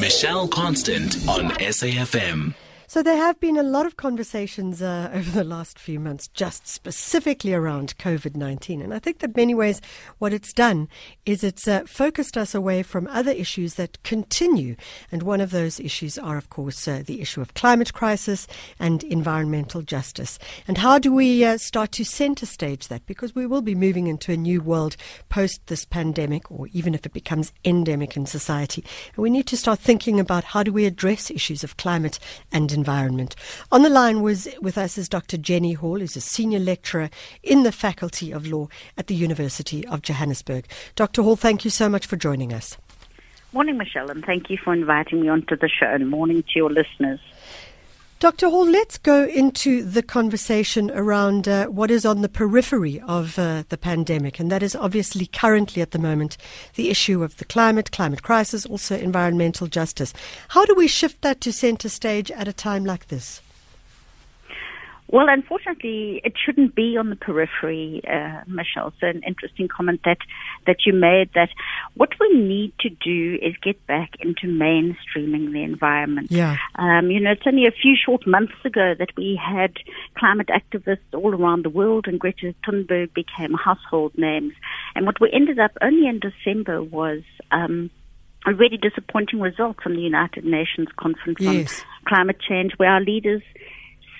Michelle Constant on SAFM. So there have been a lot of conversations uh, over the last few months, just specifically around COVID nineteen, and I think that many ways what it's done is it's uh, focused us away from other issues that continue, and one of those issues are, of course, uh, the issue of climate crisis and environmental justice. And how do we uh, start to centre stage that? Because we will be moving into a new world post this pandemic, or even if it becomes endemic in society, and we need to start thinking about how do we address issues of climate and environment environment. On the line was with us is Dr. Jenny Hall, who's a senior lecturer in the Faculty of Law at the University of Johannesburg. Dr. Hall, thank you so much for joining us. Morning, Michelle, and thank you for inviting me onto the show, and morning to your listeners. Dr. Hall, let's go into the conversation around uh, what is on the periphery of uh, the pandemic, and that is obviously currently at the moment the issue of the climate, climate crisis, also environmental justice. How do we shift that to center stage at a time like this? Well, unfortunately, it shouldn't be on the periphery, uh, Michelle. So, an interesting comment that that you made. That what we need to do is get back into mainstreaming the environment. Yeah. Um, you know, it's only a few short months ago that we had climate activists all around the world, and Greta Thunberg became household names. And what we ended up only in December was. Um, a really disappointing result from the United Nations Conference yes. on Climate Change, where our leaders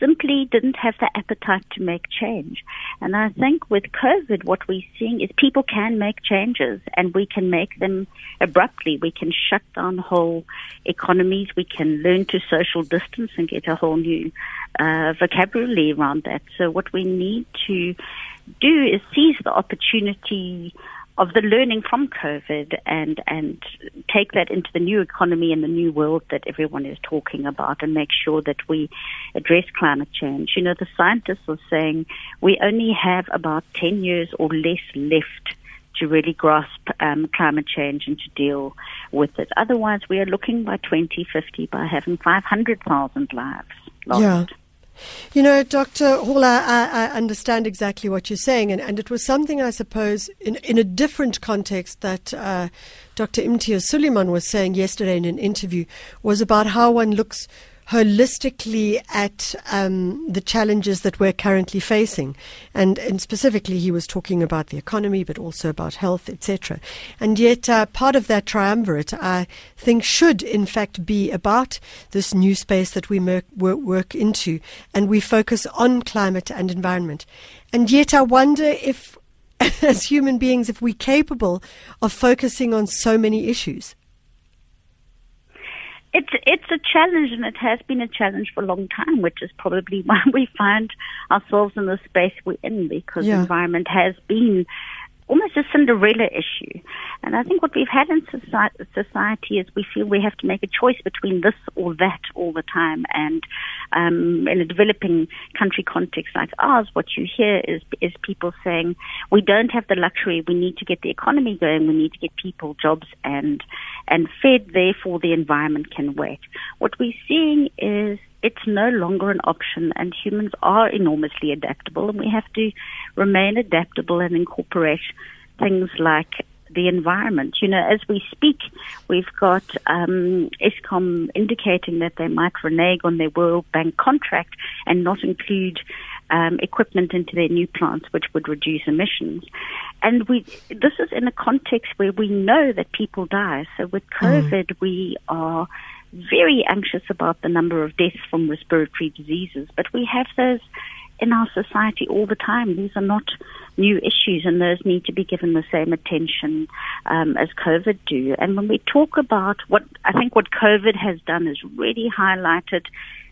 simply didn't have the appetite to make change. And I think with COVID, what we're seeing is people can make changes and we can make them abruptly. We can shut down whole economies. We can learn to social distance and get a whole new uh, vocabulary around that. So what we need to do is seize the opportunity of the learning from COVID and and take that into the new economy and the new world that everyone is talking about and make sure that we address climate change. You know, the scientists are saying we only have about 10 years or less left to really grasp um, climate change and to deal with it. Otherwise, we are looking by 2050 by having 500,000 lives lost. Yeah. You know, Dr. Hall, I, I, understand exactly what you're saying, and, and it was something, I suppose, in, in a different context that uh, Dr. Imtiaz Sooliman was saying yesterday in an interview was about how one looks holistically at um, the challenges that we're currently facing, and, and specifically he was talking about the economy, but also about health, etc. And yet, uh, part of that triumvirate, I think, should in fact be about this new space that we work, work into, and we focus on climate and environment. And yet, I wonder if, as human beings, if we're capable of focusing on so many issues. It's it's a challenge, and it has been a challenge for a long time, which is probably why we find ourselves in the space we're in, because yeah. the environment has been almost a Cinderella issue. And I think what we've had in society is we feel we have to make a choice between this or that all the time. And um, in a developing country context like ours, what you hear is is people saying we don't have the luxury. We need to get the economy going. We need to get people jobs and and fed. Therefore, the environment can wait. What we're seeing is it's no longer an option, and humans are enormously adaptable, and we have to remain adaptable and incorporate things like the environment. You know, as we speak, we've got um, Eskom indicating that they might renege on their World Bank contract and not include um, equipment into their new plants, which would reduce emissions. And we, this is in a context where we know that people die. So with mm. COVID, mm. we are very anxious about the number of deaths from respiratory diseases, but we have those in our society all the time. These are not new issues, and those need to be given the same attention um, as COVID do. And when we talk about what I think what COVID has done is really highlighted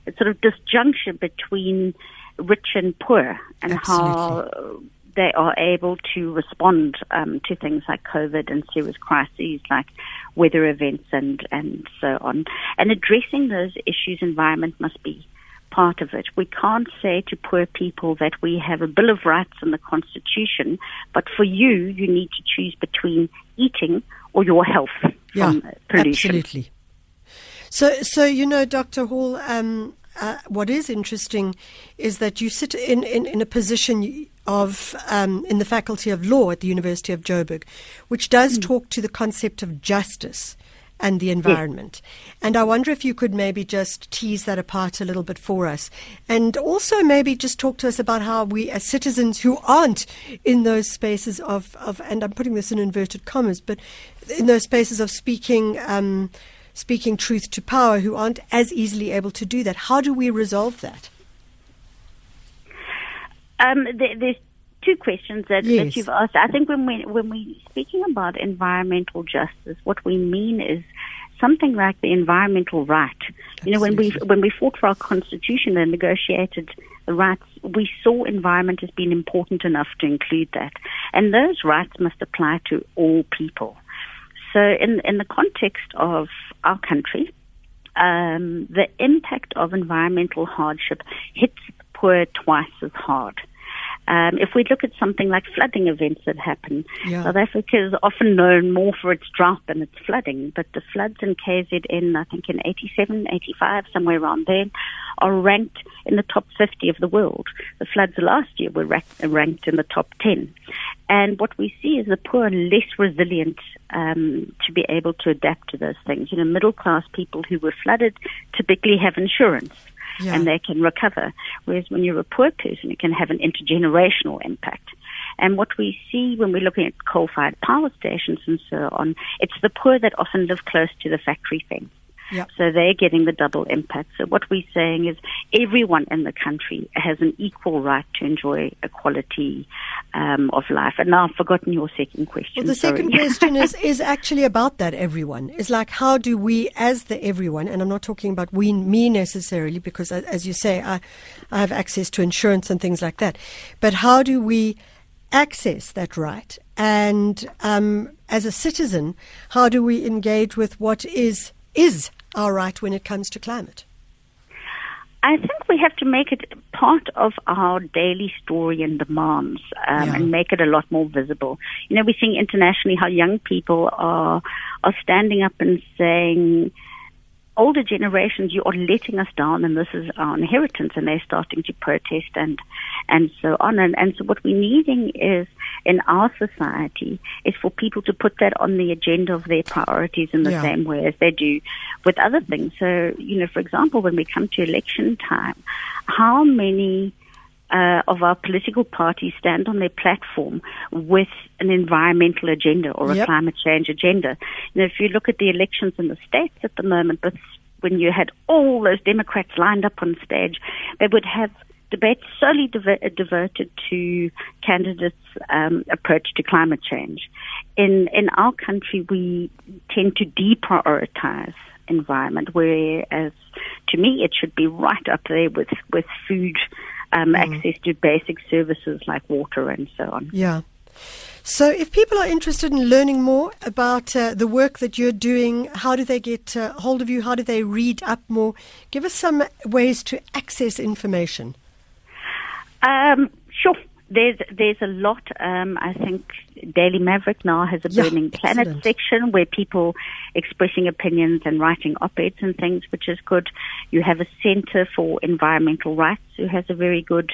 a sort of disjunction between rich and poor, and Absolutely. how they are able to respond um, to things like COVID and serious crises like weather events and, and so on. And addressing those issues, environment must be part of it. We can't say to poor people that we have a Bill of Rights in the Constitution, but for you, you need to choose between eating or your health yeah, from pollution. Absolutely. So, so you know, Dr. Hall, um, uh, what is interesting is that you sit in, in, in a position of um, in the Faculty of Law at the University of Joburg, which does mm. talk to the concept of justice and the environment. Yes. And I wonder if you could maybe just tease that apart a little bit for us. And also maybe just talk to us about how we, as citizens who aren't in those spaces of, of and I'm putting this in inverted commas, but in those spaces of speaking, um, speaking truth to power, who aren't as easily able to do that, how do we resolve that? Um, there, there's two questions that, yes. that you've asked. I think when we when we speaking about environmental justice, what we mean is something like the environmental right. You know, when we when we fought for our constitution and negotiated the rights, we saw environment as being important enough to include that, and those rights must apply to all people. So, in in the context of our country, um, the impact of environmental hardship hits the poor twice as hard. Um, if we look at something like flooding events that happen, yeah. South Africa is often known more for its drought than its flooding, but the floods in KZN, I think in 87, 85, somewhere around there, are ranked in the top 50 of the world. The floods last year were ranked in the top 10. And what we see is the poor are less resilient um, to be able to adapt to those things. You know, middle class people who were flooded typically have insurance yeah. and they can recover. Whereas when you're a poor person, it can have an intergenerational impact. And what we see when we're looking at coal-fired power stations and so on, it's the poor that often live close to the factory fence. Yep. So they're getting the double impact. So what we're saying is everyone in the country has an equal right to enjoy a quality um, of life. And now I've forgotten your second question. Well, the Sorry. second question is, is actually about that everyone. It's like, how do we, as the everyone, and I'm not talking about we, me necessarily, because as you say, I, I have access to insurance and things like that. But how do we access that right? And um, as a citizen, how do we engage with what is is our right when it comes to climate? I think we have to make it part of our daily story and demands um, yeah. and make it a lot more visible. You know, we're seeing internationally how young people are are standing up and saying, older generations, you are letting us down, and this is our inheritance, and they're starting to protest and and so on. And, and so, what we're needing is in our society is for people to put that on the agenda of their priorities in the yeah. same way as they do with other things. So, you know, for example, when we come to election time, how many uh, of our political parties stand on their platform with an environmental agenda or a yep. climate change agenda. You know, if you look at the elections in the states at the moment, but when you had all those Democrats lined up on stage, they would have debates solely diver- diverted to candidates' um, approach to climate change. In in our country, we tend to deprioritize environment, whereas to me it should be right up there with with food um, mm. access to basic services like water and so on. Yeah. So, if people are interested in learning more about uh, the work that you're doing, how do they get uh, hold of you? How do they read up more? Give us some ways to access information. Um, sure. There's there's a lot. Um, I think Daily Maverick now has a yeah, Burning Planet section where people expressing opinions and writing op-eds and things, which is good. You have a Center for Environmental Rights who has a very good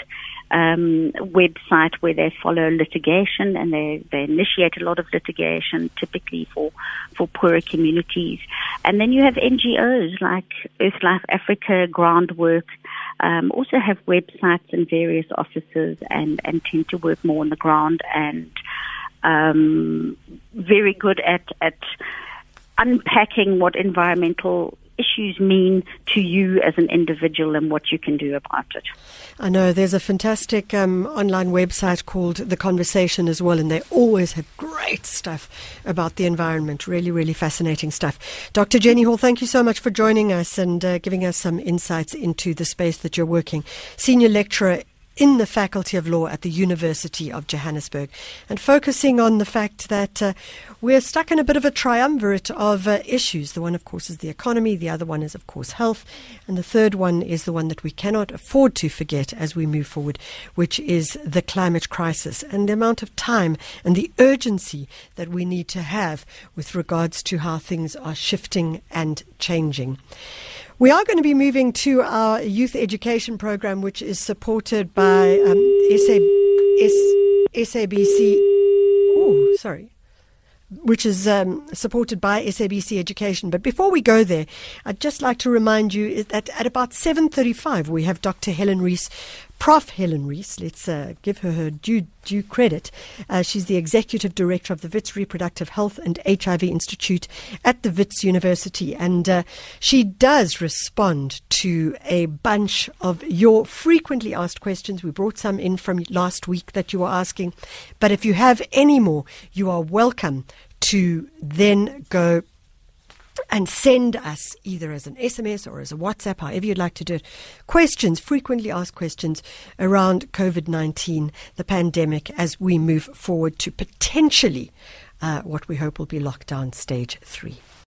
um, website where they follow litigation and they, they initiate a lot of litigation, typically for, for poorer communities. And then you have NGOs like Earth Life Africa, Groundwork, um, also have websites in various offices and, and tend to work more on the ground and um, very good at, at unpacking what environmental issues mean to you as an individual and what you can do about it. I know there's a fantastic um, online website called The Conversation as well, and they always have great stuff about the environment. Really, really fascinating stuff. Dr. Jenny Hall, thank you so much for joining us and uh, giving us some insights into the space that you're working. Senior lecturer in the Faculty of Law at the University of Johannesburg and focusing on the fact that uh, we're stuck in a bit of a triumvirate of uh, issues. The one, of course, is the economy, the other one is, of course, health, and the third one is the one that we cannot afford to forget as we move forward, which is the climate crisis and the amount of time and the urgency that we need to have with regards to how things are shifting and changing. We are going to be moving to our youth education program, which is supported by um, SABC. Oh, sorry. which is um, supported by SABC Education. But before we go there, I'd just like to remind you that at about 7.35 we have Dr. Helen Rees Prof. Helen Rees, let's uh, give her her due, due credit. Uh, she's the executive director of the Wits Reproductive Health and HIV Institute at the Wits University. And uh, she does respond to a bunch of your frequently asked questions. We brought some in from last week that you were asking. But if you have any more, you are welcome to then go and send us either as an SMS or as a WhatsApp, however you'd like to do it, questions, frequently asked questions around COVID 19, the pandemic, as we move forward to potentially uh, what we hope will be lockdown stage three.